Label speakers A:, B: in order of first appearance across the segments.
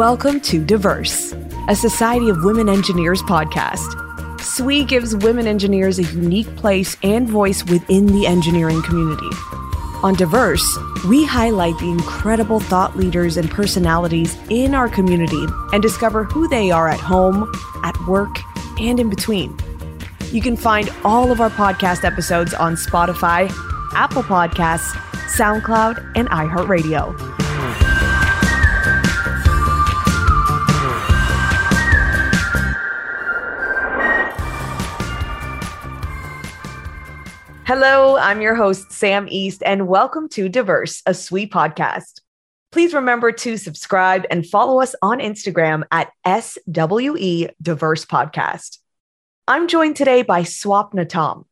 A: Welcome to Diverse, a Society of Women Engineers podcast. SWE gives women engineers a unique place and voice within the engineering community. On Diverse, we highlight the incredible thought leaders and personalities in our community and discover who they are at home, at work, and in between. You can find all of our podcast episodes on Spotify, Apple Podcasts, SoundCloud, and iHeartRadio. Hello, I'm your host, Sam East, and welcome to Diverse, a SWE podcast. Please remember to subscribe and follow us on Instagram at SWE Diverse Podcast. I'm joined today by Swapna Tom,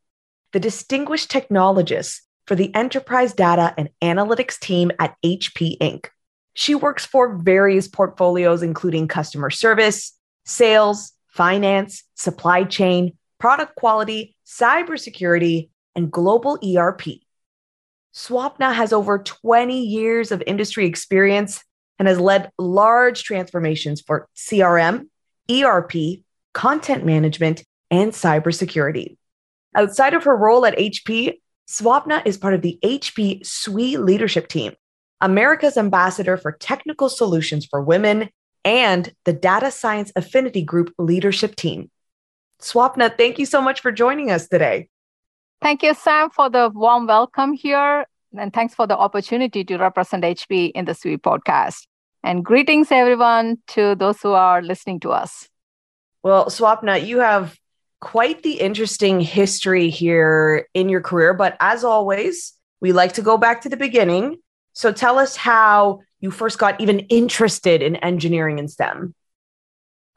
A: the distinguished technologist for the enterprise data and analytics team at HP Inc. She works for various portfolios, including customer service, sales, finance, supply chain, product quality, cybersecurity, and global ERP. Swapna has over 20 years of industry experience and has led large transformations for CRM, ERP, content management, and cybersecurity. Outside of her role at HP, Swapna is part of the HP SWE leadership team, America's ambassador for technical solutions for women, and the Data Science Affinity Group leadership team. Swapna, thank you so much for joining us today.
B: Thank you, Sam, for the warm welcome here. And thanks for the opportunity to represent HP in the SWE podcast. And greetings, everyone, to those who are listening to us.
A: Well, Swapna, you have quite the interesting history here in your career. But as always, we like to go back to the beginning. So tell us how you first got even interested in engineering and STEM.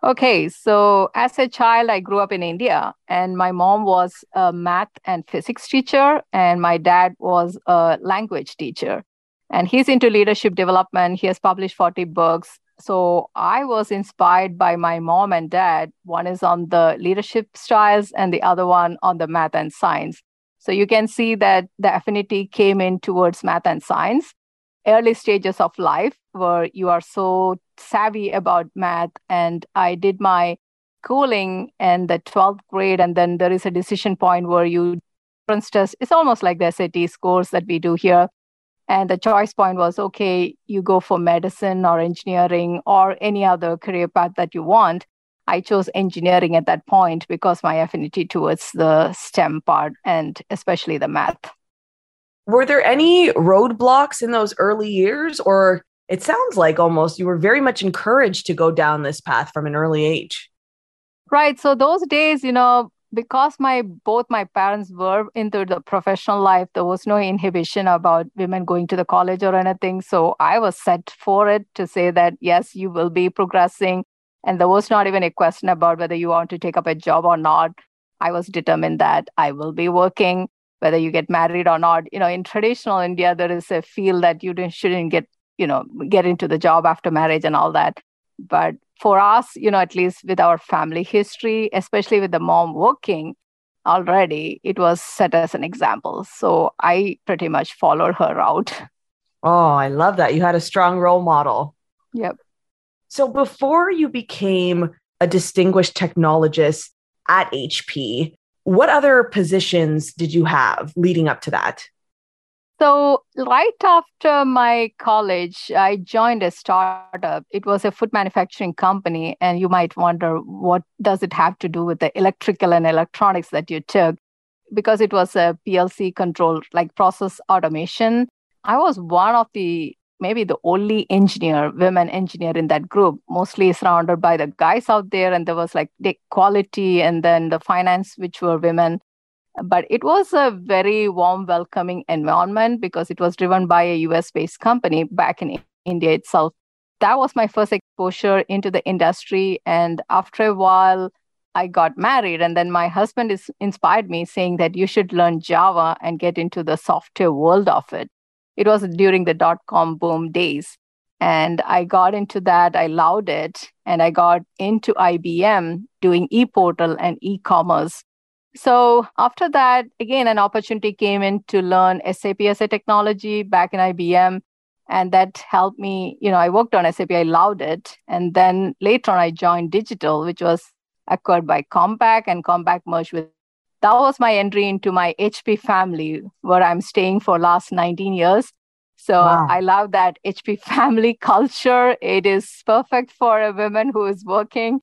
B: Okay, so as a child, I grew up in India, and my mom was a math and physics teacher, and my dad was a language teacher. And he's into leadership development. He has published 40 books. So I was inspired by my mom and dad. One is on the leadership styles, and the other one on the math and science. So you can see that the affinity came in towards math and science early stages of life where you are so savvy about math and i did my schooling in the 12th grade and then there is a decision point where you test it's almost like the sat scores that we do here. And the choice point was okay you go for medicine or engineering or any other career path that you want. I chose engineering at that point because my affinity towards the stem part and especially the math.
A: Were there any roadblocks in those early years or it sounds like almost you were very much encouraged to go down this path from an early age.
B: Right so those days you know because my both my parents were into the professional life there was no inhibition about women going to the college or anything so i was set for it to say that yes you will be progressing and there was not even a question about whether you want to take up a job or not. I was determined that i will be working whether you get married or not. You know in traditional india there is a feel that you shouldn't get you know get into the job after marriage and all that. But for us you know at least with our family history especially with the mom working already it was set as an example. So i pretty much followed her route.
A: Oh i love that. You had a strong role model.
B: Yep.
A: So before you became a distinguished technologist at hp what other positions did you have leading up to that?
B: So, right after my college, I joined a startup. It was a food manufacturing company. And you might wonder, what does it have to do with the electrical and electronics that you took? Because it was a PLC control, like process automation. I was one of the maybe the only engineer, women engineer in that group, mostly surrounded by the guys out there. And there was like the quality and then the finance, which were women. But it was a very warm, welcoming environment because it was driven by a US based company back in India itself. That was my first exposure into the industry. And after a while, I got married, and then my husband is inspired me saying that you should learn Java and get into the software world of it it was during the dot com boom days. And I got into that. I loved it. And I got into IBM doing e-portal and e-commerce. So after that, again, an opportunity came in to learn SAP as a technology back in IBM. And that helped me, you know, I worked on SAP, I loved it. And then later on, I joined Digital, which was acquired by Compaq, and Compaq merged with that was my entry into my HP family where I'm staying for last 19 years. So wow. I love that HP family culture. It is perfect for a woman who is working.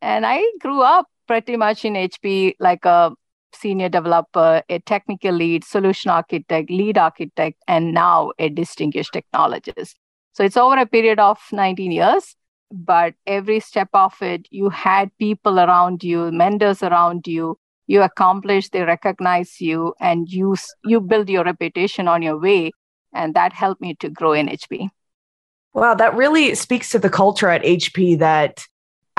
B: And I grew up pretty much in HP like a senior developer, a technical lead, solution architect, lead architect, and now a distinguished technologist. So it's over a period of 19 years, but every step of it, you had people around you, mentors around you. You accomplish, they recognize you, and you you build your reputation on your way and that helped me to grow in HP.
A: Wow, that really speaks to the culture at HP that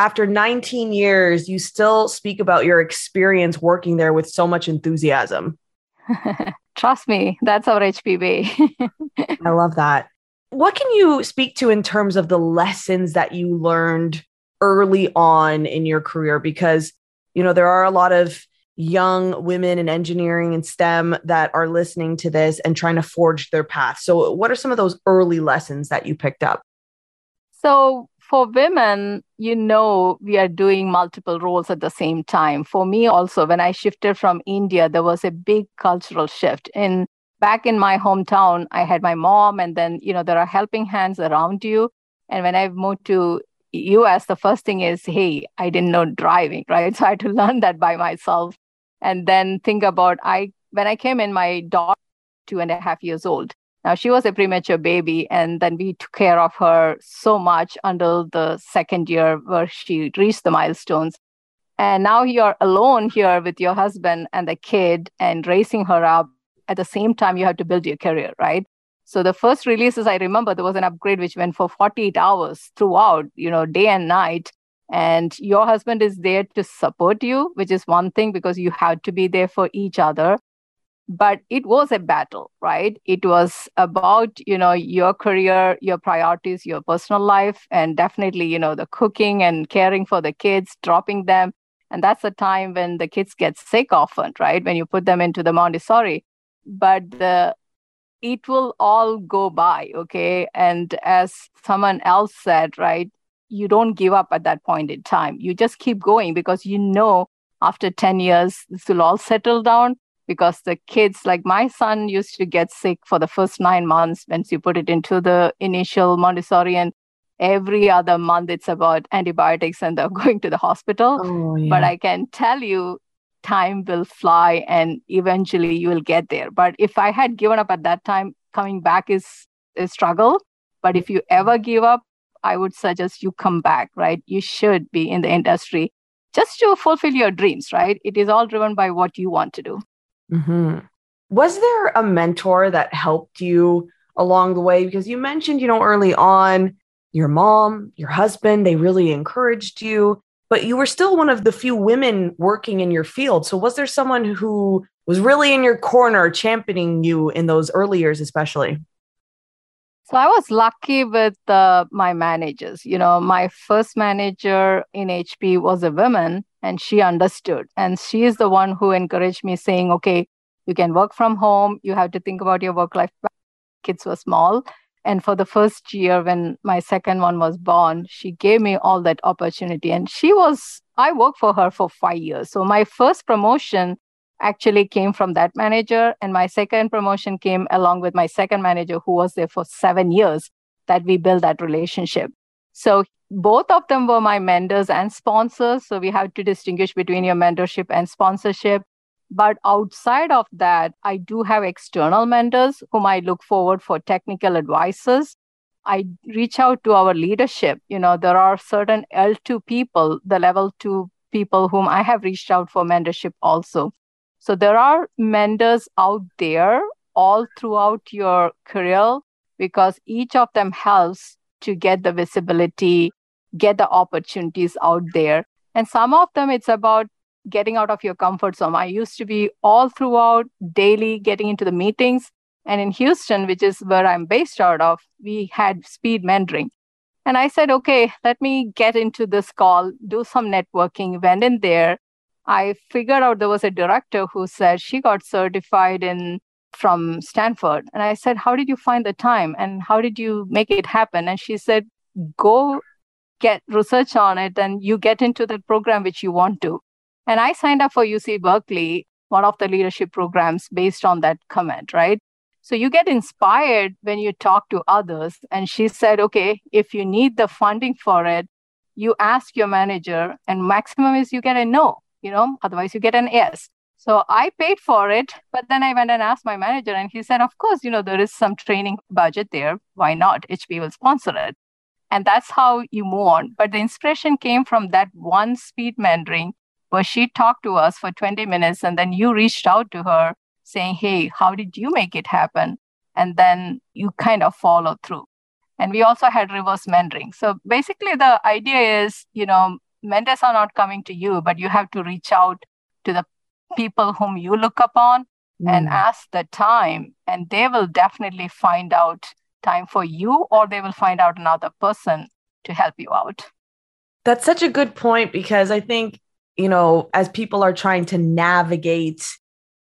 A: after 19 years, you still speak about your experience working there with so much enthusiasm.
B: Trust me, that's our HP way.
A: I love that. What can you speak to in terms of the lessons that you learned early on in your career? Because, you know, there are a lot of young women in engineering and STEM that are listening to this and trying to forge their path. So, what are some of those early lessons that you picked up?
B: So, for women, you know, we are doing multiple roles at the same time. For me, also, when I shifted from India, there was a big cultural shift. In back in my hometown, I had my mom, and then, you know, there are helping hands around you. And when I moved to US, the first thing is, hey, I didn't know driving, right? So I had to learn that by myself and then think about I when I came in, my daughter two and a half years old. Now she was a premature baby, and then we took care of her so much until the second year where she reached the milestones. And now you're alone here with your husband and the kid and raising her up. At the same time, you have to build your career, right? So the first releases I remember there was an upgrade which went for 48 hours throughout, you know, day and night and your husband is there to support you which is one thing because you had to be there for each other but it was a battle right? It was about you know your career your priorities your personal life and definitely you know the cooking and caring for the kids dropping them. And that's the time when the kids get sick often right? When you put them into the montessori. But the it will all go by okay? And as someone else said right you don't give up at that point in time. You just keep going because you know after 10 years, this will all settle down because the kids, like my son, used to get sick for the first nine months once you put it into the initial Montessori. And every other month, it's about antibiotics and they're going to the hospital. Oh, yeah. But I can tell you, time will fly and eventually you will get there. But if I had given up at that time, coming back is a struggle. But if you ever give up, I would suggest you come back, right? You should be in the industry just to fulfill your dreams, right? It is all driven by what you want to do.
A: Mm-hmm. Was there a mentor that helped you along the way? Because you mentioned, you know, early on, your mom, your husband, they really encouraged you, but you were still one of the few women working in your field. So, was there someone who was really in your corner championing you in those early years, especially?
B: So I was lucky with uh, my managers. You know, my first manager in HP was a woman and she understood. And she is the one who encouraged me, saying, okay, you can work from home. You have to think about your work life. Kids were small. And for the first year, when my second one was born, she gave me all that opportunity. And she was, I worked for her for five years. So my first promotion actually came from that manager. And my second promotion came along with my second manager, who was there for seven years, that we built that relationship. So both of them were my mentors and sponsors. So we have to distinguish between your mentorship and sponsorship. But outside of that, I do have external mentors whom I look forward for technical advices. I reach out to our leadership. You know, there are certain L2 people, the level two people whom I have reached out for mentorship also. So there are mentors out there all throughout your career because each of them helps to get the visibility, get the opportunities out there. And some of them, it's about getting out of your comfort zone. I used to be all throughout daily getting into the meetings. And in Houston, which is where I'm based out of, we had speed mentoring. And I said, okay, let me get into this call, do some networking, went in there, I figured out there was a director who said she got certified in from Stanford. And I said, How did you find the time and how did you make it happen? And she said, Go get research on it and you get into the program which you want to. And I signed up for UC Berkeley, one of the leadership programs based on that comment, right? So you get inspired when you talk to others. And she said, okay, if you need the funding for it, you ask your manager, and maximum is you get a no, you know, otherwise you get an S. So I paid for it, but then I went and asked my manager, and he said, of course, you know, there is some training budget there. Why not? HP will sponsor it. And that's how you move on. But the inspiration came from that one speed mentoring where she talked to us for 20 minutes and then you reached out to her saying, Hey, how did you make it happen? And then you kind of follow through. And we also had reverse mentoring. So basically, the idea is, you know, mentors are not coming to you, but you have to reach out to the people whom you look upon mm. and ask the time, and they will definitely find out time for you, or they will find out another person to help you out.
A: That's such a good point because I think, you know, as people are trying to navigate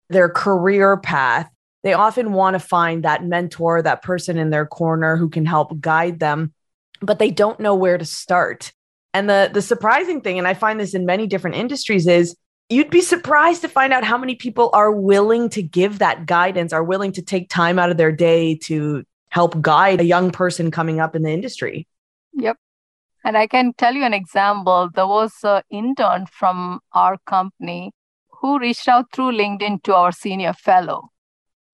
A: their career path, they often want to find that mentor, that person in their corner who can help guide them, but they don't know where to start. And the the surprising thing and I find this in many different industries is you'd be surprised to find out how many people are willing to give that guidance, are willing to take time out of their day to help guide a young person coming up in the industry.
B: Yep. And I can tell you an example. There was an intern from our company who reached out through LinkedIn to our senior fellow.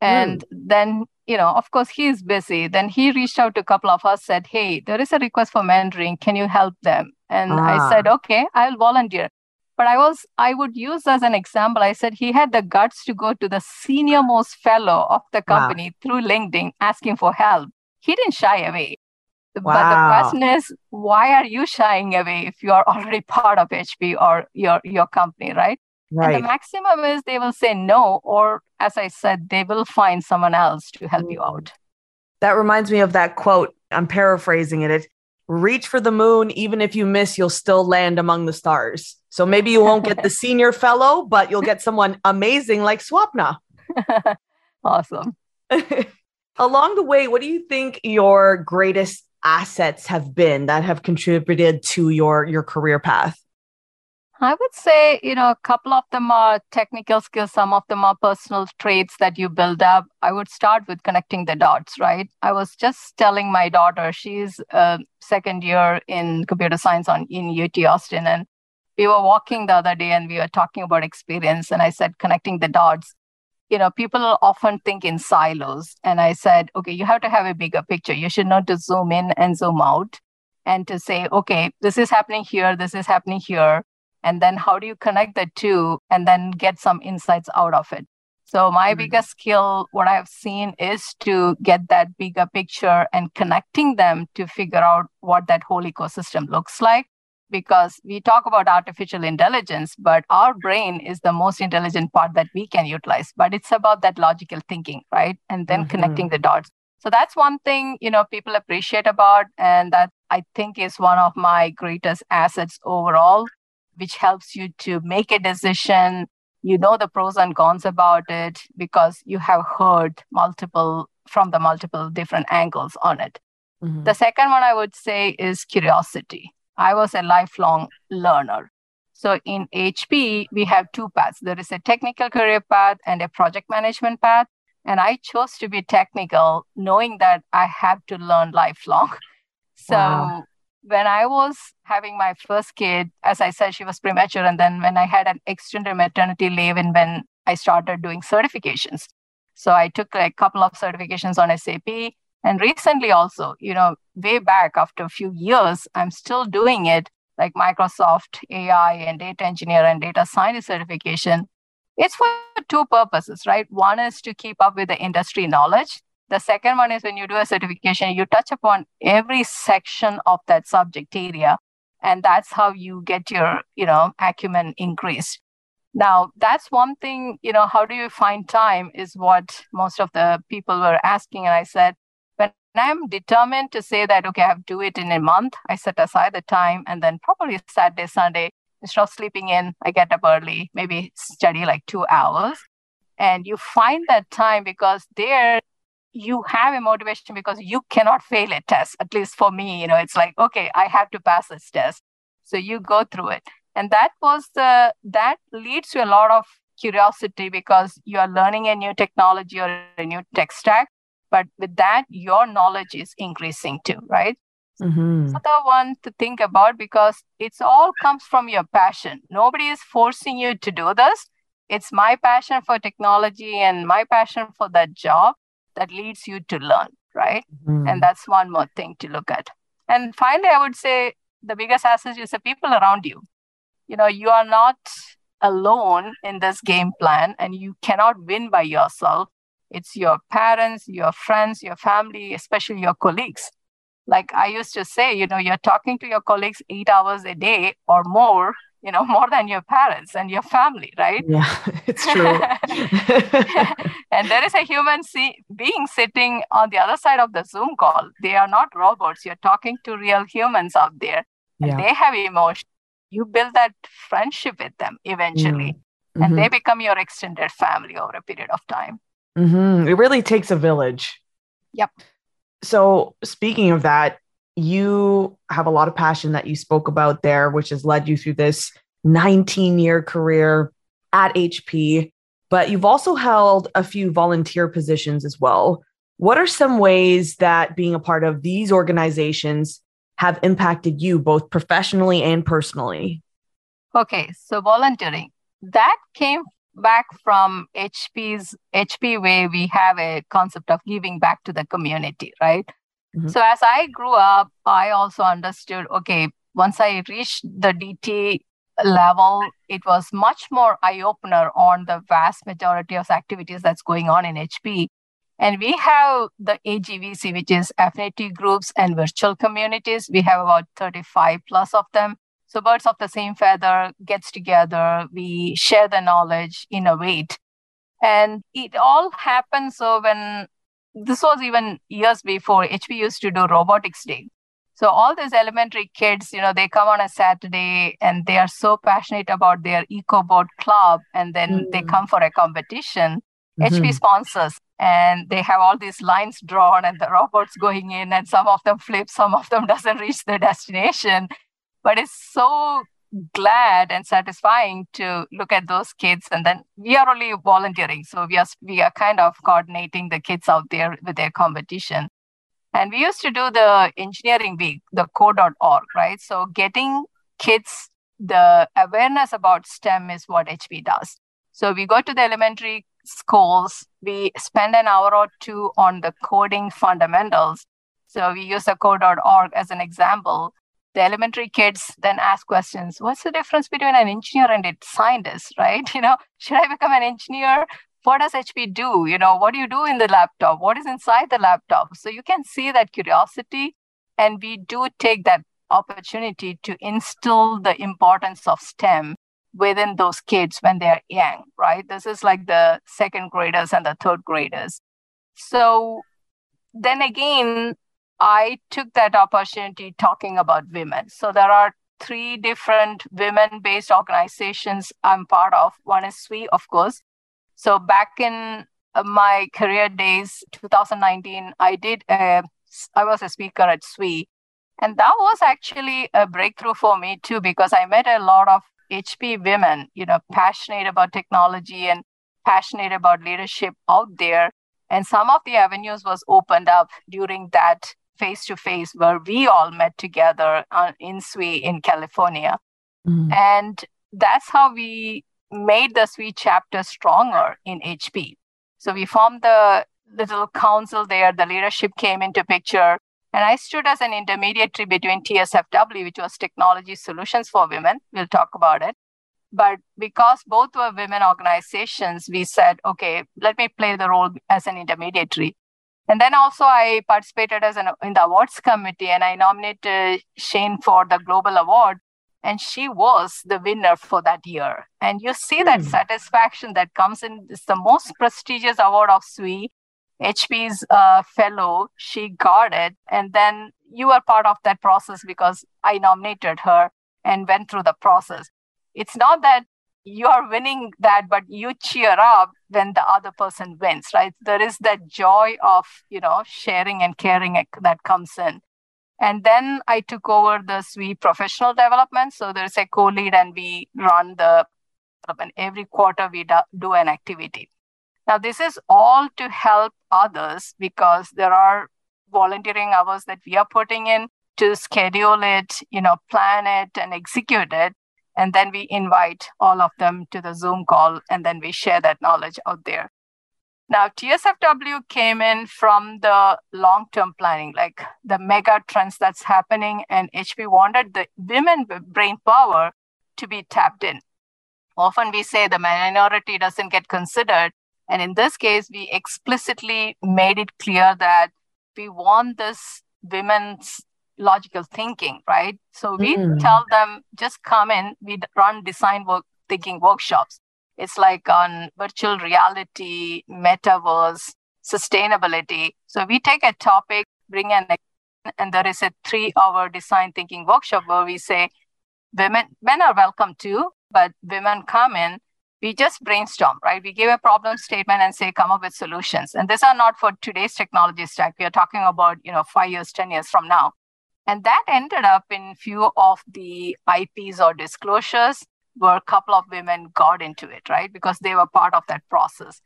B: And mm. then, you know, of course, he's busy. Then he reached out to a couple of us, said, Hey, there is a request for mentoring. Can you help them? And ah. I said, Okay, I'll volunteer. But I was, I would use as an example, I said he had the guts to go to the senior most fellow of the company wow. through LinkedIn asking for help. He didn't shy away. Wow. But the question is, why are you shying away if you are already part of HP or your your company, right? Right. And the maximum is they will say no, or as I said, they will find someone else to help you out.
A: That reminds me of that quote. I'm paraphrasing it. It reach for the moon, even if you miss, you'll still land among the stars. So maybe you won't get the senior fellow, but you'll get someone amazing like Swapna.
B: awesome.
A: Along the way, what do you think your greatest assets have been that have contributed to your your career path?
B: I would say, you know, a couple of them are technical skills, some of them are personal traits that you build up. I would start with connecting the dots, right? I was just telling my daughter, she's a second year in computer science on in UT Austin, and we were walking the other day and we were talking about experience, and I said connecting the dots. You know, people often think in silos, and I said, okay, you have to have a bigger picture. You should know to zoom in and zoom out, and to say, okay, this is happening here, this is happening here and then how do you connect the two and then get some insights out of it? So my mm-hmm. biggest skill what i've seen is to get that bigger picture and connecting them to figure out what that whole ecosystem looks like. Because we talk about artificial intelligence but our brain is the most intelligent part that we can utilize. But it's about that logical thinking right? And then mm-hmm. connecting the dots. So that's one thing you know people appreciate about and that i think is one of my greatest assets overall which helps you to make a decision. You know the pros and cons about it because you have heard multiple from the multiple different angles on it. Mm-hmm. The second one I would say is curiosity. I was a lifelong learner. So in HP, we have two paths. There is a technical career path and a project management path. And I chose to be technical, knowing that I have to learn lifelong. So wow when I was having my first kid, as I said, she was premature. And then when I had an extended maternity leave and when I started doing certifications. So I took like a couple of certifications on SAP. And recently also, you know, way back after a few years, I'm still doing it like Microsoft AI and data engineer and data science certification. It's for two purposes, right? One is to keep up with the industry knowledge the second one is when you do a certification, you touch upon every section of that subject area. And that's how you get your, you know, acumen increased. Now, that's one thing, you know, how do you find time is what most of the people were asking. And I said, when I'm determined to say that, okay, I have to do it in a month, I set aside the time and then probably Saturday, Sunday, instead of sleeping in, I get up early, maybe study like two hours and you find that time because there you have a motivation because you cannot fail a test at least for me you know it's like okay i have to pass this test. So you go through it. And that was the that leads to a lot of curiosity because you are learning a new technology or a new tech stack but with that your knowledge is increasing too right? Mm-hmm. another one to think about because it's all comes from your passion. Nobody is forcing you to do this. It's my passion for technology and my passion for that job that leads you to learn right? Mm-hmm. and that's one more thing to look at. And finally i would say the biggest asset is the people around you. You know you are not alone in this game plan and you cannot win by yourself. It's your parents your friends your family especially your colleagues. Like i used to say you know you're talking to your colleagues 8 hours a day or more you know more than your parents and your family right?
A: Yeah it's true.
B: And there is a human see- being sitting on the other side of the zoom call. They are not robots. You're talking to real humans out there. And yeah. they have emotion. You build that friendship with them eventually. Mm-hmm. and they mm-hmm. become your extended family over a period of time.
A: Mm-hmm. it really takes a village.
B: Yep.
A: So speaking of that you have a lot of passion that you spoke about there, which has led you through this 19 year career at HP, but you've also held a few volunteer positions as well. What are some ways that being a part of these organizations have impacted you both professionally and personally?
B: Okay, so volunteering that came back from HP's HP way we have a concept of giving back to the community, right? Mm-hmm. So as I grew up, I also understood okay, once I reached the DT level, it was much more eye opener on the vast majority of activities that's going on in HP. And we have the AGVC, which is affinity groups and virtual communities. We have about 35 plus of them. So birds of the same feather gets together. We share the knowledge, innovate. And it all happens so when this was even years before HP used to do robotics day. So all these elementary kids, you know, they come on a Saturday and they are so passionate about their EcoBot club, and then mm. they come for a competition. Mm-hmm. HP sponsors, and they have all these lines drawn, and the robots going in, and some of them flip, some of them doesn't reach their destination. But it's so glad and satisfying to look at those kids. And then we are only volunteering. So we are we are kind of coordinating the kids out there with their competition. And we used to do the engineering week the code.org right? So getting kids the awareness about stem is what hp does. So we go to the elementary schools. We spend an hour or two on the coding fundamentals. So we use the code.org as an example the elementary kids then ask questions what's the difference between an engineer and a scientist? Right? You know should i become an engineer? What does hp do? You know what do you do in the laptop? What is inside the laptop? So you can see that curiosity and we do take that opportunity to instill the importance of stem within those kids when they're young right? This is like the second graders and the third graders. So then again I took that opportunity talking about women. So there are three different women based organizations I'm part of. One is SWE, of course. So back in uh, my career days, 2019, I did a, I was a speaker at SWE. And that was actually a breakthrough for me too, because I met a lot of HP women, you know, passionate about technology and passionate about leadership out there. And some of the avenues was opened up during that face to face where we all met together uh, in SWE in California. Mm. And that's how we made the SWE chapter stronger in HP. So we formed the little council there, the leadership came into picture. And I stood as an intermediary between TSFW, which was Technology Solutions for Women. We'll talk about it. But because both were women organizations, we said, okay, let me play the role as an intermediary. And then also I participated as an in the awards committee and I nominated Shane for the global award and she was the winner for that year. And you see that mm. satisfaction that comes in. It's the most prestigious award of SWE. HP's uh, fellow, she got it. And then you were part of that process because I nominated her and went through the process. It's not that you are winning that, but you cheer up when the other person wins, right? There is that joy of, you know, sharing and caring that comes in. And then I took over the SWE professional development. So there's a co-lead and we run the, and every quarter we do an activity. Now, this is all to help others because there are volunteering hours that we are putting in to schedule it, you know, plan it and execute it. And then we invite all of them to the Zoom call and then we share that knowledge out there. Now, TSFW came in from the long term planning, like the mega trends that's happening, and HP wanted the women brain power to be tapped in. Often we say the minority doesn't get considered. And in this case, we explicitly made it clear that we want this women's logical thinking, right? So we mm. tell them just come in, we run design work thinking workshops. It's like on virtual reality, metaverse, sustainability. So we take a topic, bring an and there is a three hour design thinking workshop where we say women men are welcome too, but women come in we just brainstorm, right? We give a problem statement and say, come up with solutions. And these are not for today's technology stack. We are talking about, you know, five years, 10 years from now. And that ended up in few of the IPs or disclosures where a couple of women got into it, right? Because they were part of that process.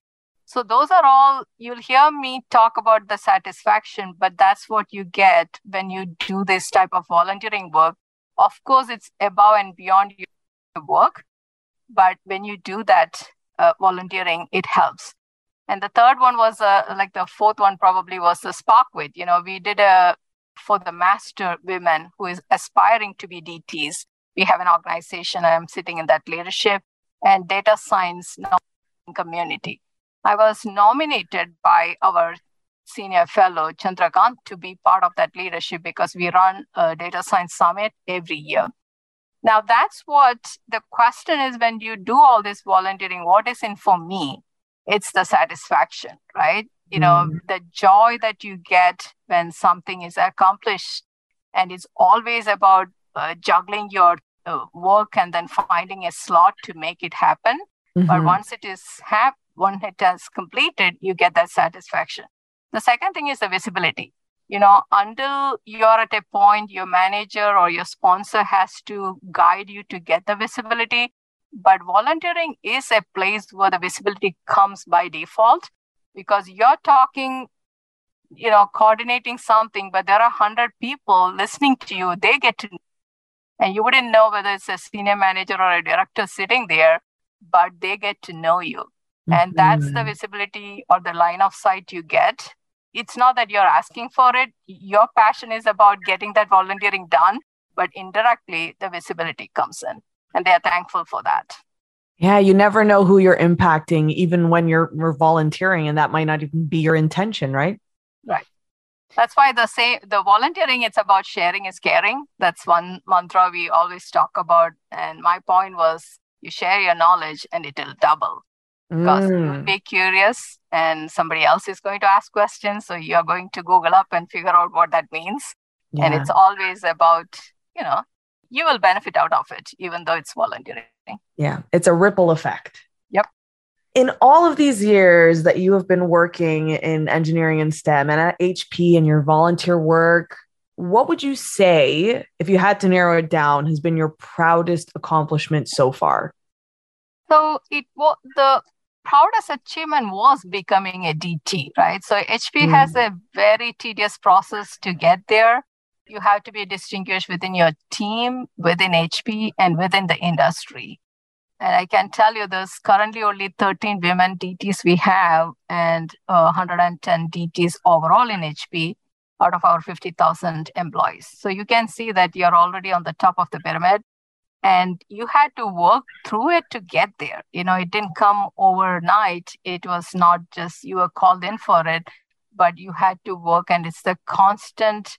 B: So those are all, you'll hear me talk about the satisfaction, but that's what you get when you do this type of volunteering work. Of course, it's above and beyond your work, but when you do that uh, volunteering, it helps. And the third one was uh, like the fourth one probably was the SparkWit. You know, we did a for the master women who is aspiring to be DTs. We have an organization. I am sitting in that leadership and data science community. I was nominated by our senior fellow Chandrakant to be part of that leadership because we run a data science summit every year. Now that's what the question is when you do all this volunteering, what is in for me? It's the satisfaction, right? you know mm. the joy that you get when something is accomplished and it's always about uh, juggling your uh, work and then finding a slot to make it happen mm-hmm. but once it is hap- when it has completed you get that satisfaction the second thing is the visibility you know until you're at a point your manager or your sponsor has to guide you to get the visibility but volunteering is a place where the visibility comes by default because you're talking you know coordinating something but there are 100 people listening to you. They get to and you wouldn't know whether it's a senior manager or a director sitting there but they get to know you. Mm-hmm. and that's the mm-hmm. visibility or the line of sight you get. It's not that you're asking for it. Your passion is about getting that volunteering done but indirectly the visibility comes in and they are thankful for that
A: yeah, you never know who you're impacting, even when you're, you're volunteering, and that might not even be your intention, right?
B: Right. That's why the same the volunteering it's about sharing is caring. That's one mantra we always talk about. And my point was you share your knowledge and it'll double. Because mm. you be curious and somebody else is going to ask questions. So you're going to Google up and figure out what that means. Yeah. And it's always about, you know, you will benefit out of it, even though it's volunteering.
A: Yeah, it's a ripple effect.
B: Yep.
A: In all of these years that you have been working in engineering and STEM and at HP and your volunteer work, what would you say, if you had to narrow it down, has been your proudest accomplishment so far?
B: So it was the proudest achievement was becoming a DT, right? So HP mm. has a very tedious process to get there you have to be distinguished within your team, within HP, and within the industry. And I can tell you there's currently only 13 women DTs we have and uh, 110 DTs overall in HP out of our 50,000 employees. So you can see that you're already on the top of the pyramid and you had to work through it to get there. You know, it didn't come overnight. It was not just you were called in for it, but you had to work and it's the constant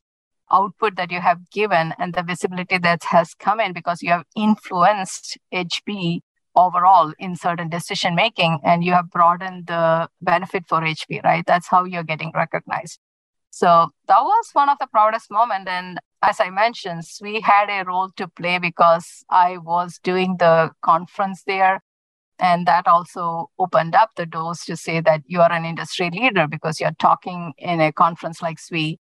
B: output that you have given and the visibility that has come in because you have influenced HP overall in certain decision making and you have broadened the benefit for HP, right? That's how you're getting recognized. So that was one of the proudest moments. And as I mentioned, we had a role to play because I was doing the conference there. And that also opened up the doors to say that you are an industry leader because you're talking in a conference like SWE.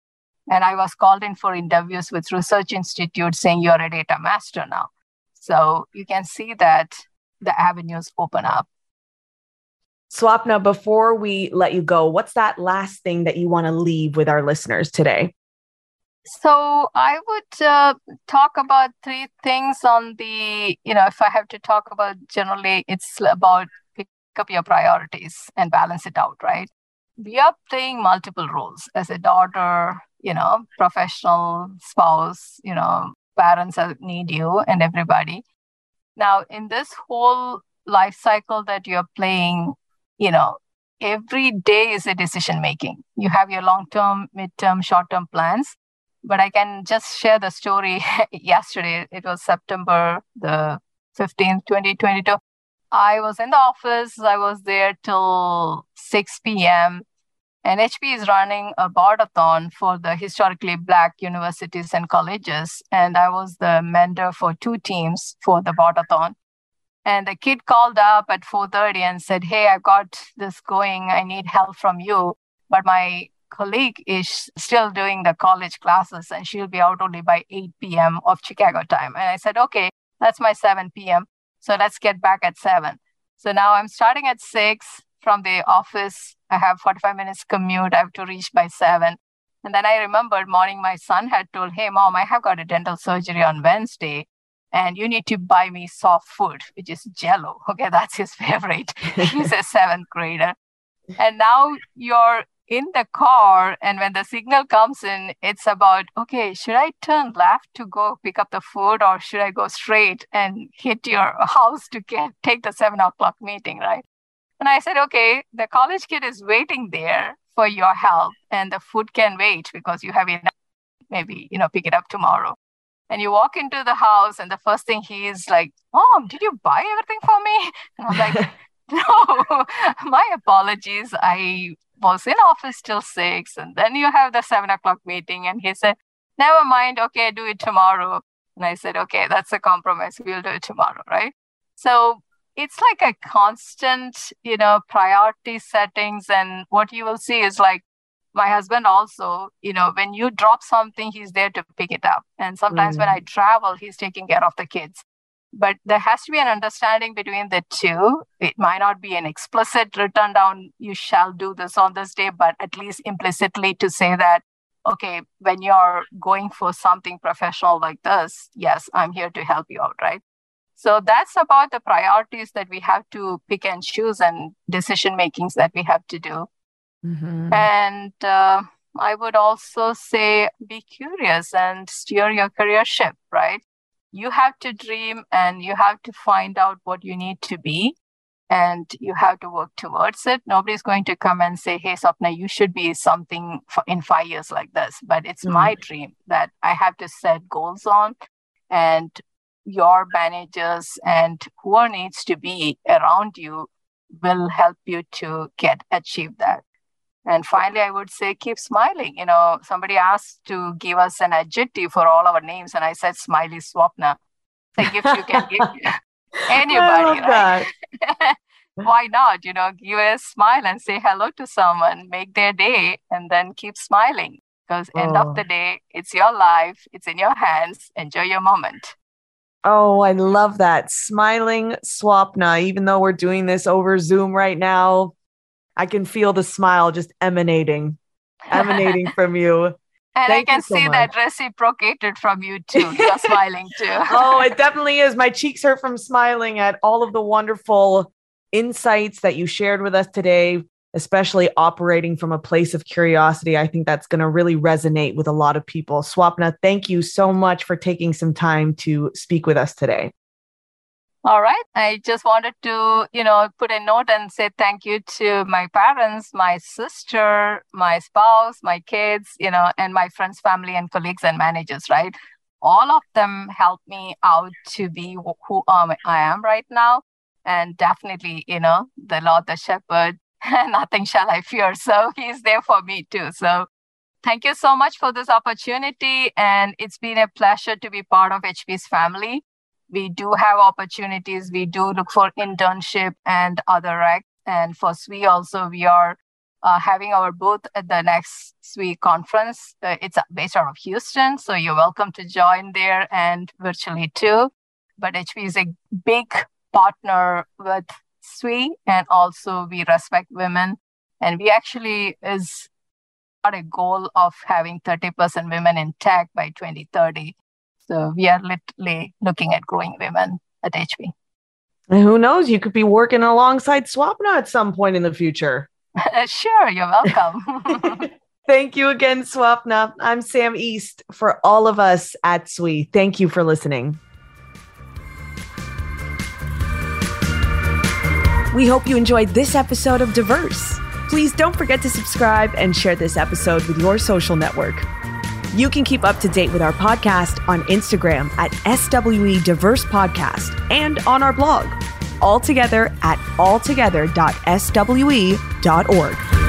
B: And I was called in for interviews with research institutes saying you're a data master now. So you can see that the avenues open up.
A: Swapna, before we let you go, what's that last thing that you want to leave with our listeners today?
B: So I would uh, talk about three things on the, you know, if I have to talk about generally, it's about pick up your priorities and balance it out, right? We are playing multiple roles as a daughter, you know, professional spouse, you know, parents need you and everybody. Now, in this whole life cycle that you're playing, you know, every day is a decision making. You have your long term, mid term, short term plans but I can just share the story. Yesterday, it was September the 15th, 2022. I was in the office. I was there till 6 p.m. And HP is running a boardathon for the historically Black universities and colleges. And I was the mentor for two teams for the boardathon. And the kid called up at 4:30 and said, "Hey, I've got this going. I need help from you." But my colleague is still doing the college classes and she'll be out only by 8 p.m. of Chicago time. And I said, okay, that's my 7 p.m. So let's get back at 7. So now I'm starting at 6 from the office. I have 45 minutes commute. I have to reach by 7. And then I remembered morning my son had told, hey, mom, I have got a dental surgery on Wednesday and you need to buy me soft food, which is jello. Okay, that's his favorite. He's a seventh grader. And now you're in the car and when the signal comes in it's about okay should i turn left to go pick up the food or should i go straight and hit your house to get take the seven o'clock meeting right? And i said okay the college kid is waiting there for your help and the food can wait because you have enough maybe you know pick it up tomorrow. And you walk into the house and the first thing he is like mom did you buy everything for me? And i'm like no my apologies. I was in office till six, and then you have the seven o'clock meeting. And he said, Never mind, okay, do it tomorrow. And I said, Okay, that's a compromise. We'll do it tomorrow, right? So it's like a constant, you know, priority settings. And what you will see is like my husband also, you know, when you drop something, he's there to pick it up. And sometimes mm. when I travel, he's taking care of the kids but there has to be an understanding between the two. It might not be an explicit written down you shall do this on this day but at least implicitly to say that okay when you're going for something professional like this yes i'm here to help you out right? So that's about the priorities that we have to pick and choose and decision makings that we have to do. Mm-hmm. and uh, i would also say be curious and steer your career ship right you have to dream and you have to find out what you need to be and you have to work towards it. Nobody's going to come and say, Hey, Swapna, you should be something in five years like this. But it's mm-hmm. my dream that I have to set goals on and your managers and whoever needs to be around you will help you to get achieve that. And finally, I would say keep smiling. You know, somebody asked to give us an adjective for all our names, and I said smiley swapna. A gift you can give anybody, right? Why not? You know, give a smile and say hello to someone, make their day, and then keep smiling. Because oh. end of oh. the day, it's your life, it's in your hands. Enjoy your moment.
A: Oh, I love that. Smiling Swapna, even though we're doing this over Zoom right now, I can feel the smile just emanating, emanating from you.
B: And Thank I can so see much. that reciprocated from you too. You're smiling too.
A: oh, it definitely is. My cheeks hurt from smiling at all of the wonderful insights that you shared with us today, especially operating from a place of curiosity. I think that's going to really resonate with a lot of people. Swapna, thank you so much for taking some time to speak with us today.
B: All right. I just wanted to, you know, put a note and say thank you to my parents, my sister, my spouse, my kids, you know, and my friends, family, and colleagues and managers, right? All of them helped me out to be who um, I am right now. And definitely, you know, the Lord, the shepherd, nothing shall I fear. So he's there for me too. So thank you so much for this opportunity. And it's been a pleasure to be part of HP's family we do have opportunities. We do look for internship and other rec. And for SWE also, we are uh, having our booth at the next SWE conference. Uh, it's based out of Houston, so you're welcome to join there and virtually too. But HP is a big partner with SWE, and also we respect women. And we actually is got a goal of having 30% women in tech by 2030. So we are literally looking at growing women at HP.
A: And who knows? You could be working alongside Swapna at some point in the future.
B: sure, you're welcome.
A: Thank you again, Swapna. I'm Sam East for all of us at SWE. Thank you for listening. We hope you enjoyed this episode of Diverse. Please don't forget to subscribe and share this episode with your social network. You can keep up to date with our podcast on Instagram at SWE Diverse Podcast and on our blog, all together at alltogether.swe.org.